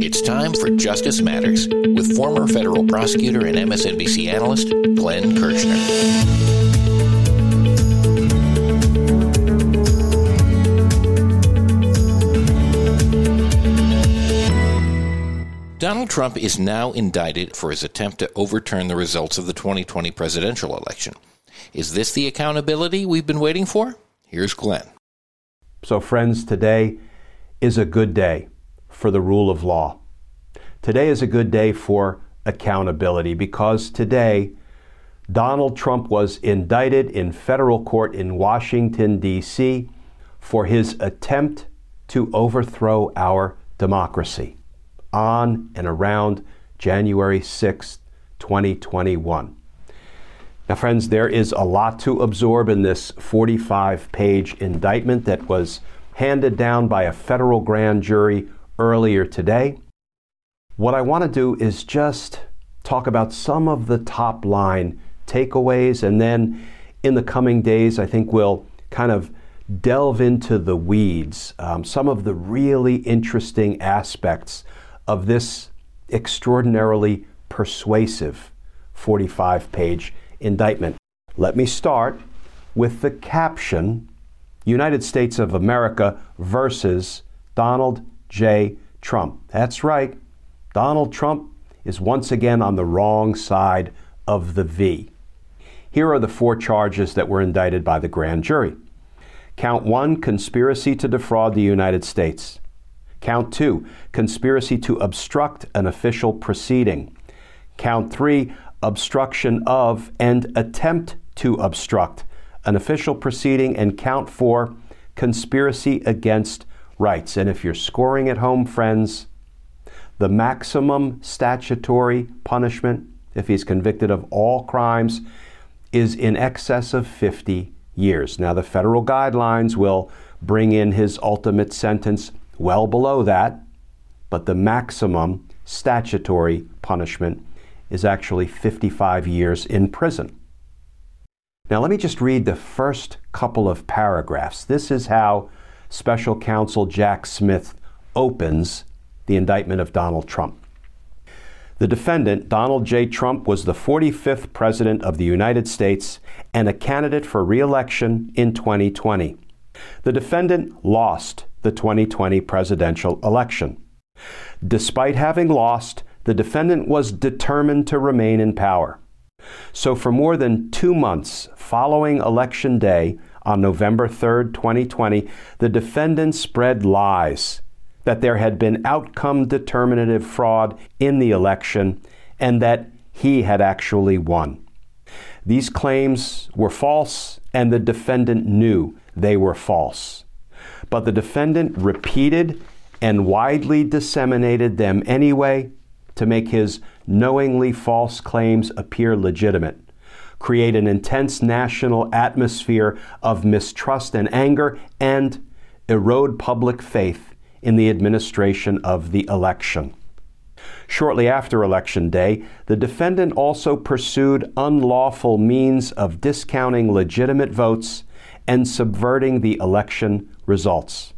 It's time for Justice Matters with former federal prosecutor and MSNBC analyst Glenn Kirschner. Donald Trump is now indicted for his attempt to overturn the results of the 2020 presidential election. Is this the accountability we've been waiting for? Here's Glenn. So, friends, today is a good day for the rule of law. Today is a good day for accountability because today Donald Trump was indicted in federal court in Washington, D.C. for his attempt to overthrow our democracy on and around January 6, 2021. Now, friends, there is a lot to absorb in this 45 page indictment that was handed down by a federal grand jury earlier today. What I want to do is just talk about some of the top line takeaways, and then in the coming days, I think we'll kind of delve into the weeds, um, some of the really interesting aspects of this extraordinarily persuasive 45 page indictment. Let me start with the caption United States of America versus Donald J. Trump. That's right, Donald Trump is once again on the wrong side of the V. Here are the four charges that were indicted by the grand jury. Count one, conspiracy to defraud the United States. Count two, conspiracy to obstruct an official proceeding. Count three, obstruction of and attempt to obstruct an official proceeding. And count four, conspiracy against rights. And if you're scoring at home, friends, the maximum statutory punishment, if he's convicted of all crimes, is in excess of 50 years. Now, the federal guidelines will bring in his ultimate sentence well below that, but the maximum statutory punishment is actually 55 years in prison. Now, let me just read the first couple of paragraphs. This is how special counsel Jack Smith opens the indictment of Donald Trump. The defendant, Donald J. Trump, was the 45th President of the United States and a candidate for re election in 2020. The defendant lost the 2020 presidential election. Despite having lost, the defendant was determined to remain in power. So, for more than two months following Election Day on November 3, 2020, the defendant spread lies that there had been outcome determinative fraud in the election and that he had actually won. These claims were false, and the defendant knew they were false. But the defendant repeated and widely disseminated them anyway to make his knowingly false claims appear legitimate, create an intense national atmosphere of mistrust and anger, and erode public faith in the administration of the election. Shortly after Election Day, the defendant also pursued unlawful means of discounting legitimate votes and subverting the election results.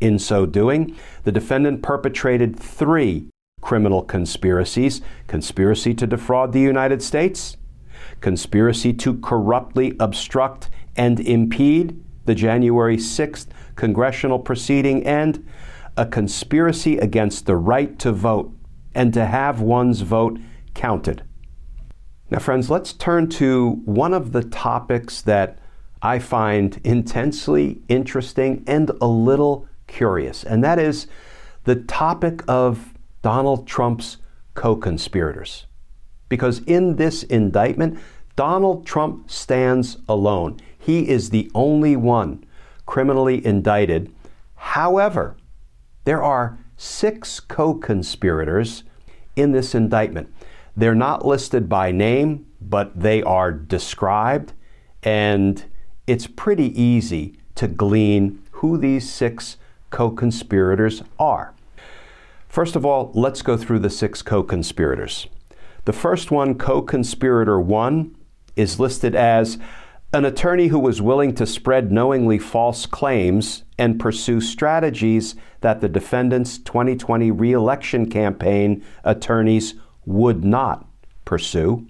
In so doing, the defendant perpetrated three criminal conspiracies conspiracy to defraud the United States, conspiracy to corruptly obstruct and impede the January 6th congressional proceeding, and a conspiracy against the right to vote and to have one's vote counted. Now, friends, let's turn to one of the topics that I find intensely interesting and a little curious, and that is the topic of Donald Trump's co conspirators. Because in this indictment, Donald Trump stands alone. He is the only one criminally indicted. However, there are six co conspirators in this indictment. They're not listed by name, but they are described, and it's pretty easy to glean who these six co conspirators are. First of all, let's go through the six co conspirators. The first one, co conspirator one, is listed as an attorney who was willing to spread knowingly false claims and pursue strategies that the defendant's 2020 reelection campaign attorneys would not pursue.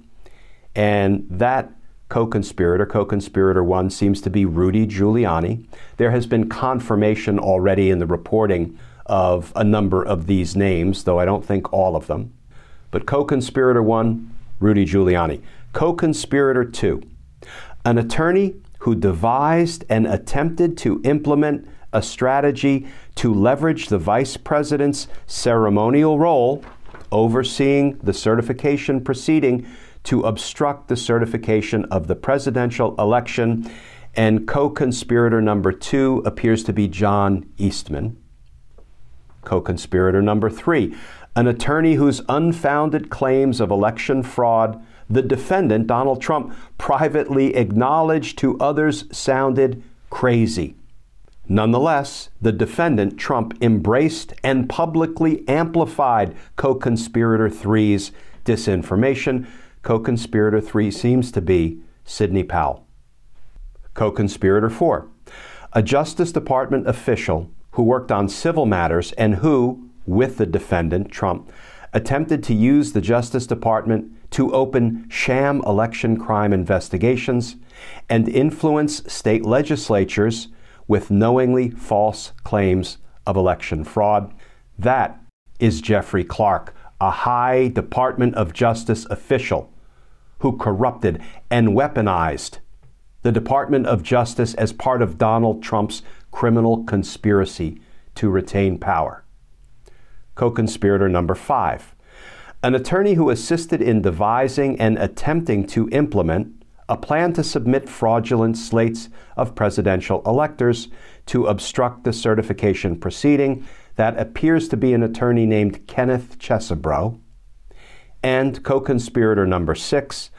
And that co conspirator, co conspirator one, seems to be Rudy Giuliani. There has been confirmation already in the reporting of a number of these names, though I don't think all of them. But co conspirator one, Rudy Giuliani. Co conspirator two, an attorney who devised and attempted to implement a strategy to leverage the vice president's ceremonial role overseeing the certification proceeding to obstruct the certification of the presidential election. And co conspirator number two appears to be John Eastman. Co conspirator number three, an attorney whose unfounded claims of election fraud the defendant, Donald Trump, privately acknowledged to others sounded crazy. Nonetheless, the defendant, Trump, embraced and publicly amplified co conspirator three's disinformation. Co conspirator three seems to be Sidney Powell. Co conspirator four, a Justice Department official who worked on civil matters and who, with the defendant, Trump, attempted to use the Justice Department to open sham election crime investigations and influence state legislatures with knowingly false claims of election fraud. That is Jeffrey Clark, a high Department of Justice official who corrupted and weaponized the Department of Justice as part of Donald Trump's criminal conspiracy to retain power. Co conspirator number five. An attorney who assisted in devising and attempting to implement a plan to submit fraudulent slates of presidential electors to obstruct the certification proceeding that appears to be an attorney named Kenneth Chesebro, and co conspirator number six,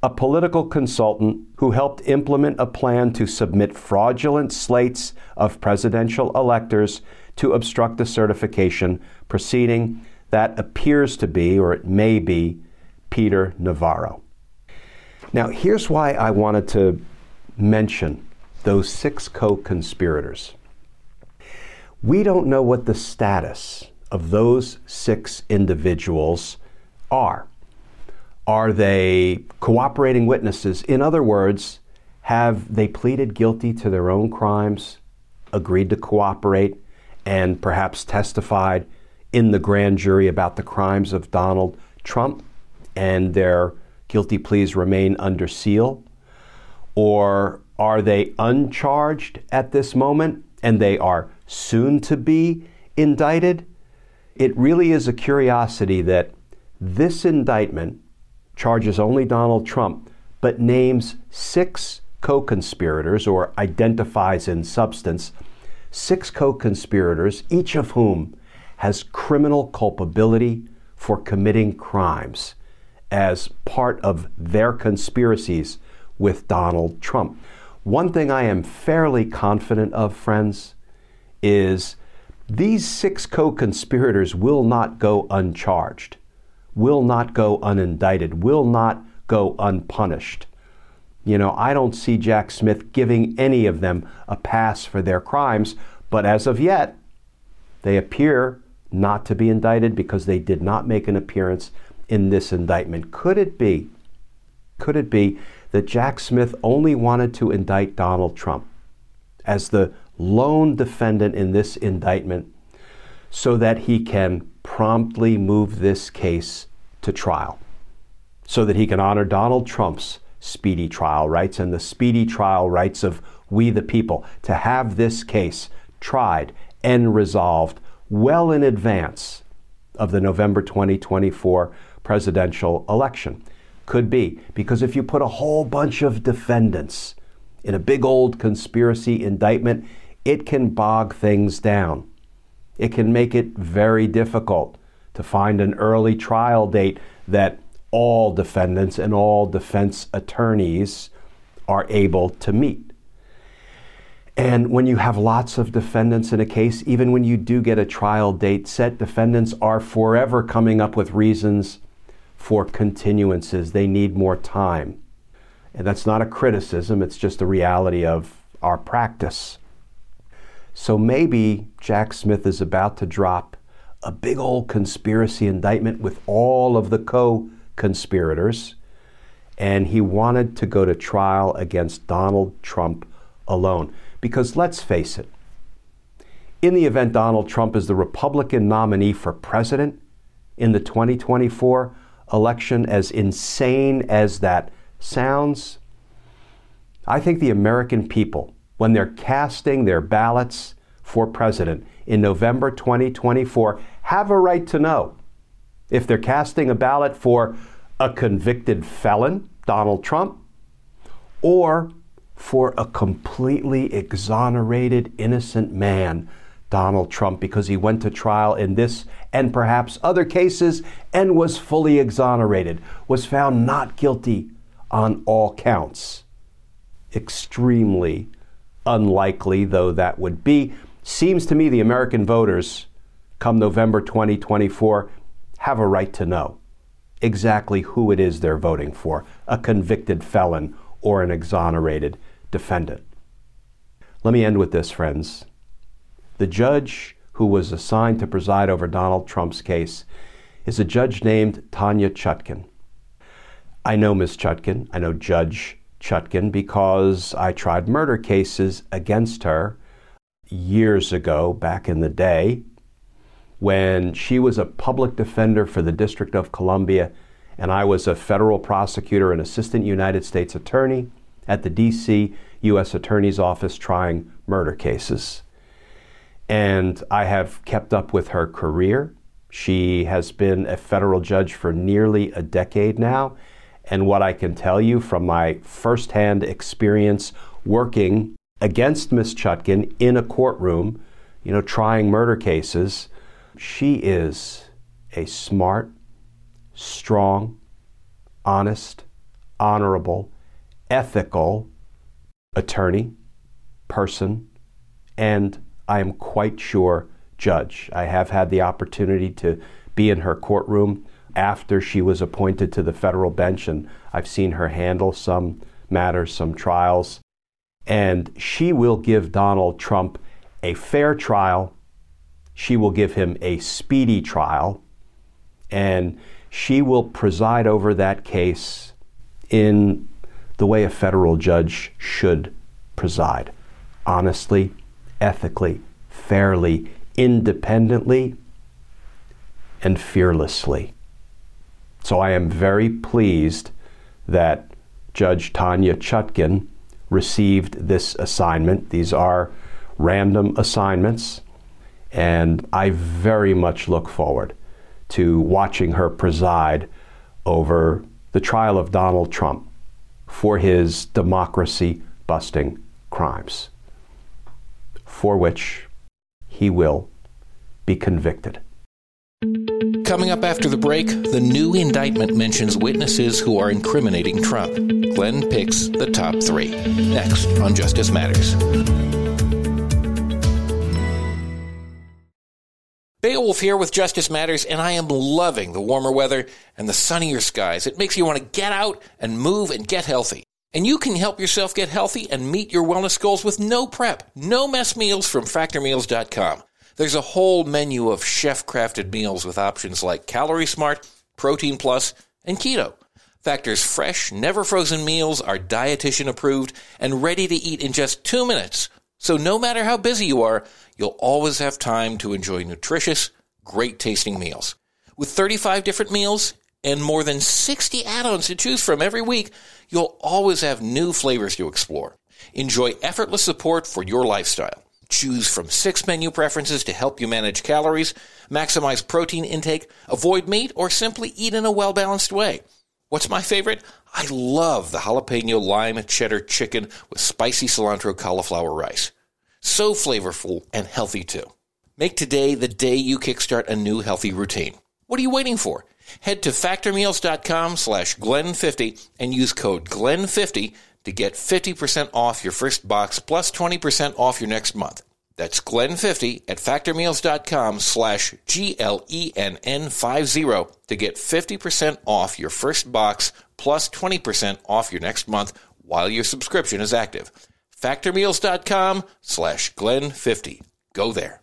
a political consultant who helped implement a plan to submit fraudulent slates of presidential electors to obstruct the certification proceeding that appears to be, or it may be, Peter Navarro. Now, here's why I wanted to mention those six co conspirators. We don't know what the status of those six individuals are. Are they cooperating witnesses? In other words, have they pleaded guilty to their own crimes, agreed to cooperate, and perhaps testified in the grand jury about the crimes of Donald Trump and their guilty pleas remain under seal? Or are they uncharged at this moment and they are soon to be indicted? It really is a curiosity that this indictment charges only Donald Trump, but names six co conspirators or identifies in substance six co conspirators, each of whom has criminal culpability for committing crimes as part of their conspiracies with Donald Trump. One thing I am fairly confident of, friends, is these six co conspirators will not go uncharged, will not go unindicted, will not go unpunished. You know, I don't see Jack Smith giving any of them a pass for their crimes, but as of yet, they appear not to be indicted because they did not make an appearance in this indictment. Could it be, could it be that Jack Smith only wanted to indict Donald Trump as the lone defendant in this indictment so that he can promptly move this case to trial, so that he can honor Donald Trump's speedy trial rights and the speedy trial rights of we the people to have this case tried and resolved well in advance of the November 2024 presidential election. Could be, because if you put a whole bunch of defendants in a big old conspiracy indictment, it can bog things down. It can make it very difficult to find an early trial date that all defendants and all defense attorneys are able to meet. And when you have lots of defendants in a case, even when you do get a trial date set, defendants are forever coming up with reasons for continuances. They need more time. And that's not a criticism, it's just a reality of our practice. So maybe Jack Smith is about to drop a big old conspiracy indictment with all of the co conspirators, and he wanted to go to trial against Donald Trump alone. Because let's face it, in the event Donald Trump is the Republican nominee for president in the 2024 election, as insane as that sounds, I think the American people, when they're casting their ballots for president in November 2024, have a right to know if they're casting a ballot for a convicted felon, Donald Trump, or for a completely exonerated, innocent man, Donald Trump, because he went to trial in this and perhaps other cases and was fully exonerated, was found not guilty on all counts. Extremely unlikely, though that would be. Seems to me the American voters, come November 2024, have a right to know exactly who it is they're voting for a convicted felon or an exonerated defendant. Let me end with this, friends. The judge who was assigned to preside over Donald Trump's case is a judge named Tanya Chutkan. I know Ms. Chutkan, I know Judge Chutkan because I tried murder cases against her years ago, back in the day, when she was a public defender for the District of Columbia and I was a federal prosecutor and assistant United States attorney at the DC U.S. Attorney's Office trying murder cases. And I have kept up with her career. She has been a federal judge for nearly a decade now. And what I can tell you from my firsthand experience working against Miss Chutkan in a courtroom, you know, trying murder cases, she is a smart, strong, honest, honorable, ethical attorney, person, and I am quite sure judge. I have had the opportunity to be in her courtroom after she was appointed to the federal bench, and I've seen her handle some matters, some trials. And she will give Donald Trump a fair trial. She will give him a speedy trial. And she will preside over that case in the way a federal judge should preside honestly, ethically, fairly, independently, and fearlessly. So I am very pleased that Judge Tanya Chutkan received this assignment. These are random assignments, and I very much look forward to watching her preside over the trial of Donald Trump for his democracy busting crimes, for which he will be convicted. Coming up after the break, the new indictment mentions witnesses who are incriminating Trump. Glenn picks the top three. Next on Justice Matters. Beowulf here with Justice Matters, and I am loving the warmer weather and the sunnier skies. It makes you want to get out and move and get healthy. And you can help yourself get healthy and meet your wellness goals with no prep, no mess meals from factormeals.com. There's a whole menu of chef crafted meals with options like Calorie Smart, Protein Plus, and Keto. Factor's fresh, never frozen meals are dietitian approved and ready to eat in just two minutes. So no matter how busy you are, you'll always have time to enjoy nutritious, great tasting meals. With 35 different meals and more than 60 add-ons to choose from every week, you'll always have new flavors to explore. Enjoy effortless support for your lifestyle. Choose from six menu preferences to help you manage calories, maximize protein intake, avoid meat, or simply eat in a well-balanced way. What's my favorite? I love the jalapeno lime cheddar chicken with spicy cilantro cauliflower rice. So flavorful and healthy too. Make today the day you kickstart a new healthy routine. What are you waiting for? Head to factormeals.com slash Glenn50 and use code Glenn50 to get 50% off your first box plus 20% off your next month. That's Glenn50 at factormeals.com slash G-L-E-N-N-50 to get 50% off your first box plus 20% off your next month while your subscription is active. Factormeals.com slash Glenn50. Go there.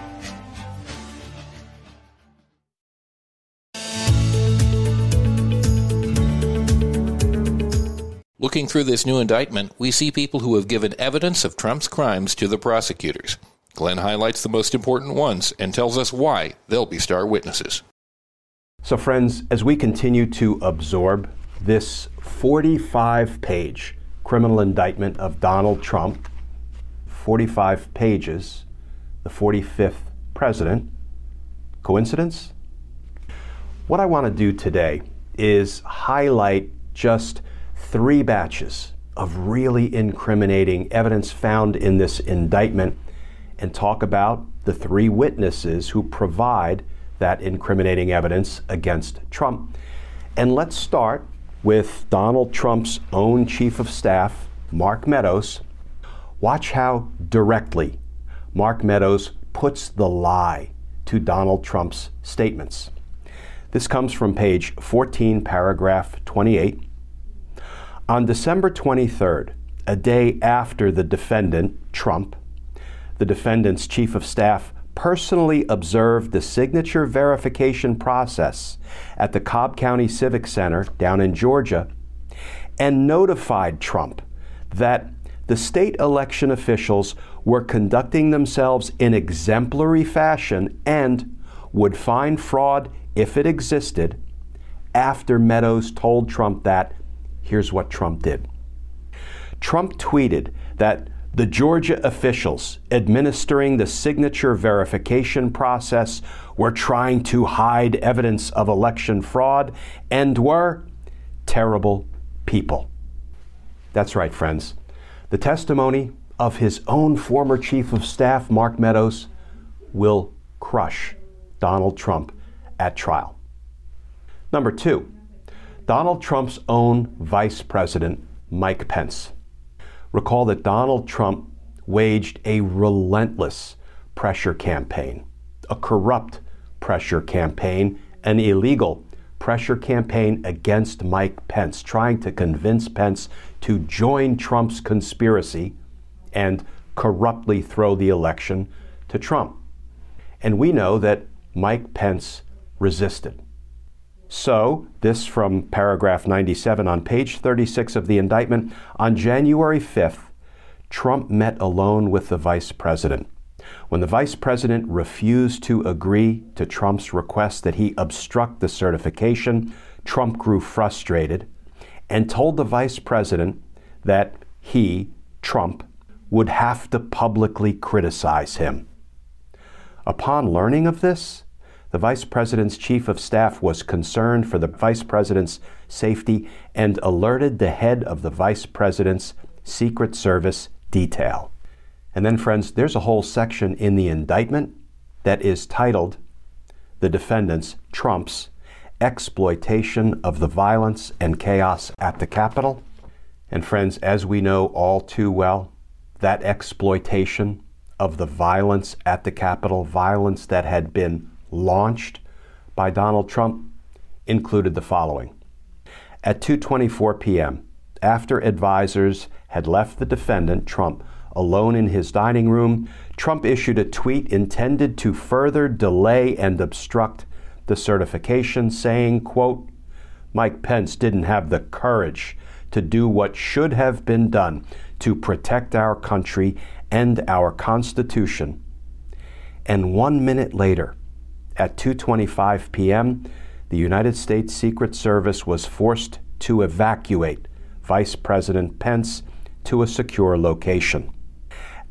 Looking through this new indictment, we see people who have given evidence of Trump's crimes to the prosecutors. Glenn highlights the most important ones and tells us why they'll be star witnesses. So, friends, as we continue to absorb this 45 page criminal indictment of Donald Trump, 45 pages, the 45th president, coincidence? What I want to do today is highlight just three batches of really incriminating evidence found in this indictment and talk about the three witnesses who provide that incriminating evidence against Trump. And let's start with Donald Trump's own chief of staff, Mark Meadows. Watch how directly Mark Meadows puts the lie to Donald Trump's statements. This comes from page 14, paragraph 28. On December 23rd, a day after the defendant, Trump, the defendant's chief of staff, personally observed the signature verification process at the Cobb County Civic Center down in Georgia and notified Trump that the state election officials were conducting themselves in exemplary fashion and would find fraud if it existed after Meadows told Trump that Here's what Trump did Trump tweeted that the Georgia officials administering the signature verification process were trying to hide evidence of election fraud and were terrible people. That's right, friends. The testimony of his own former chief of staff, Mark Meadows, will crush Donald Trump at trial. Number two, Donald Trump's own vice president, Mike Pence. Recall that Donald Trump waged a relentless pressure campaign, a corrupt pressure campaign, an illegal pressure campaign against Mike Pence, trying to convince Pence to join Trump's conspiracy and corruptly throw the election to Trump. And we know that Mike Pence resisted. So, this from paragraph 97 on page 36 of the indictment. On January 5th, Trump met alone with the vice president. When the vice president refused to agree to Trump's request that he obstruct the certification, Trump grew frustrated and told the vice president that he, Trump, would have to publicly criticize him. Upon learning of this, the vice president's chief of staff was concerned for the vice president's safety and alerted the head of the vice president's Secret Service detail. And then, friends, there's a whole section in the indictment that is titled The Defendant's Trump's Exploitation of the Violence and Chaos at the Capitol. And, friends, as we know all too well, that exploitation of the violence at the Capitol, violence that had been launched by Donald Trump included the following. At 2:24 p.m., after advisors had left the defendant, Trump, alone in his dining room, Trump issued a tweet intended to further delay and obstruct the certification saying, quote, Mike Pence didn't have the courage to do what should have been done to protect our country and our Constitution. And one minute later, at 2:25 p.m., the United States Secret Service was forced to evacuate Vice President Pence to a secure location.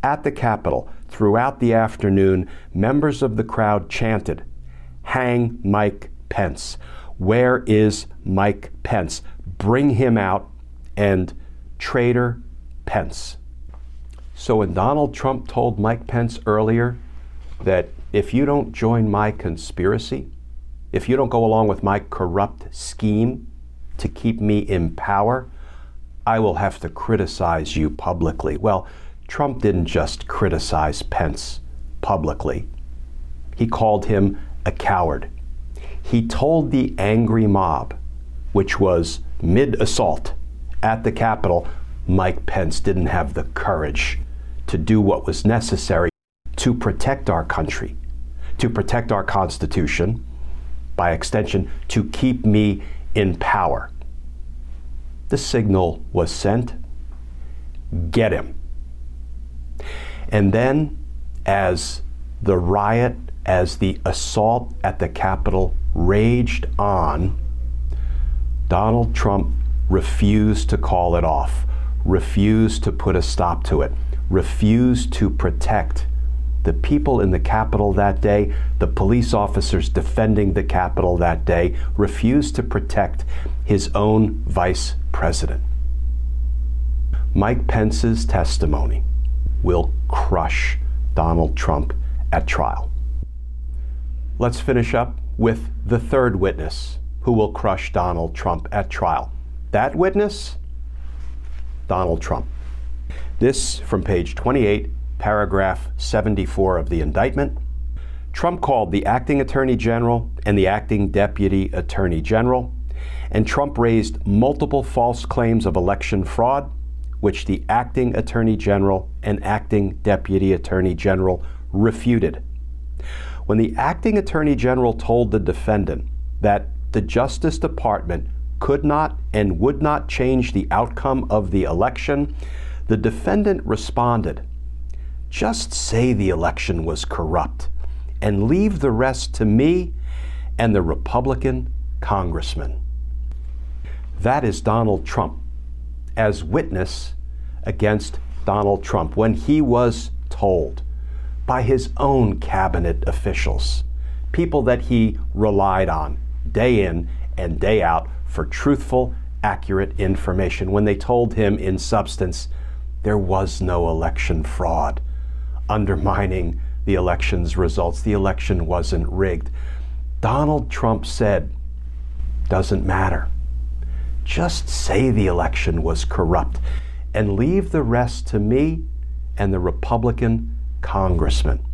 At the Capitol, throughout the afternoon, members of the crowd chanted, Hang Mike Pence. Where is Mike Pence? Bring him out and traitor Pence. So when Donald Trump told Mike Pence earlier that if you don't join my conspiracy, if you don't go along with my corrupt scheme to keep me in power, I will have to criticize you publicly. Well, Trump didn't just criticize Pence publicly, he called him a coward. He told the angry mob, which was mid assault at the Capitol, Mike Pence didn't have the courage to do what was necessary to protect our country, to protect our Constitution, by extension, to keep me in power. The signal was sent get him. And then, as the riot, as the assault at the Capitol raged on, Donald Trump refused to call it off, refused to put a stop to it, refused to protect the people in the Capitol that day, the police officers defending the Capitol that day, refused to protect his own vice president. Mike Pence's testimony will crush Donald Trump at trial. Let's finish up with the third witness who will crush Donald Trump at trial. That witness, Donald Trump. This from page 28, paragraph 74 of the indictment. Trump called the acting attorney general and the acting deputy attorney general, and Trump raised multiple false claims of election fraud, which the acting attorney general and acting deputy attorney general refuted. When the acting attorney general told the defendant that the Justice Department could not and would not change the outcome of the election, the defendant responded, Just say the election was corrupt and leave the rest to me and the Republican congressman. That is Donald Trump as witness against Donald Trump when he was told by his own cabinet officials, people that he relied on day in and day out for truthful, accurate information, when they told him in substance, there was no election fraud, undermining the election's results. The election wasn't rigged. Donald Trump said, doesn't matter. Just say the election was corrupt and leave the rest to me and the Republican congressman.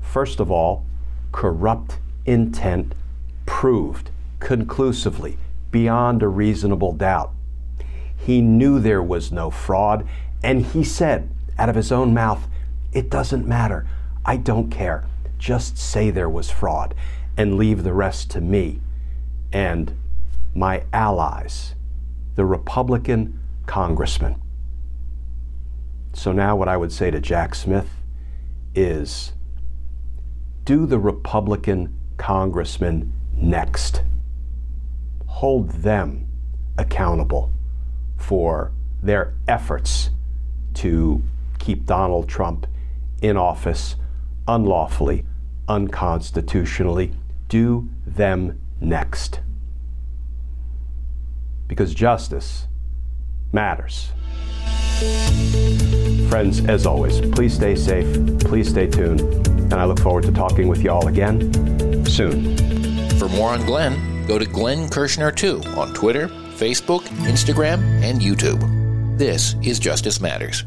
First of all, corrupt intent proved conclusively, beyond a reasonable doubt. He knew there was no fraud, and he said out of his own mouth, It doesn't matter. I don't care. Just say there was fraud and leave the rest to me and my allies, the Republican congressman. So now, what I would say to Jack Smith is do the Republican congressman next. Hold them accountable for their efforts to keep Donald Trump in office unlawfully, unconstitutionally. Do them next. Because justice matters. Friends, as always, please stay safe, please stay tuned, and I look forward to talking with you all again soon. For more on Glenn, go to Glenn Kirschner2 on Twitter, Facebook, Instagram, and YouTube. This is Justice Matters.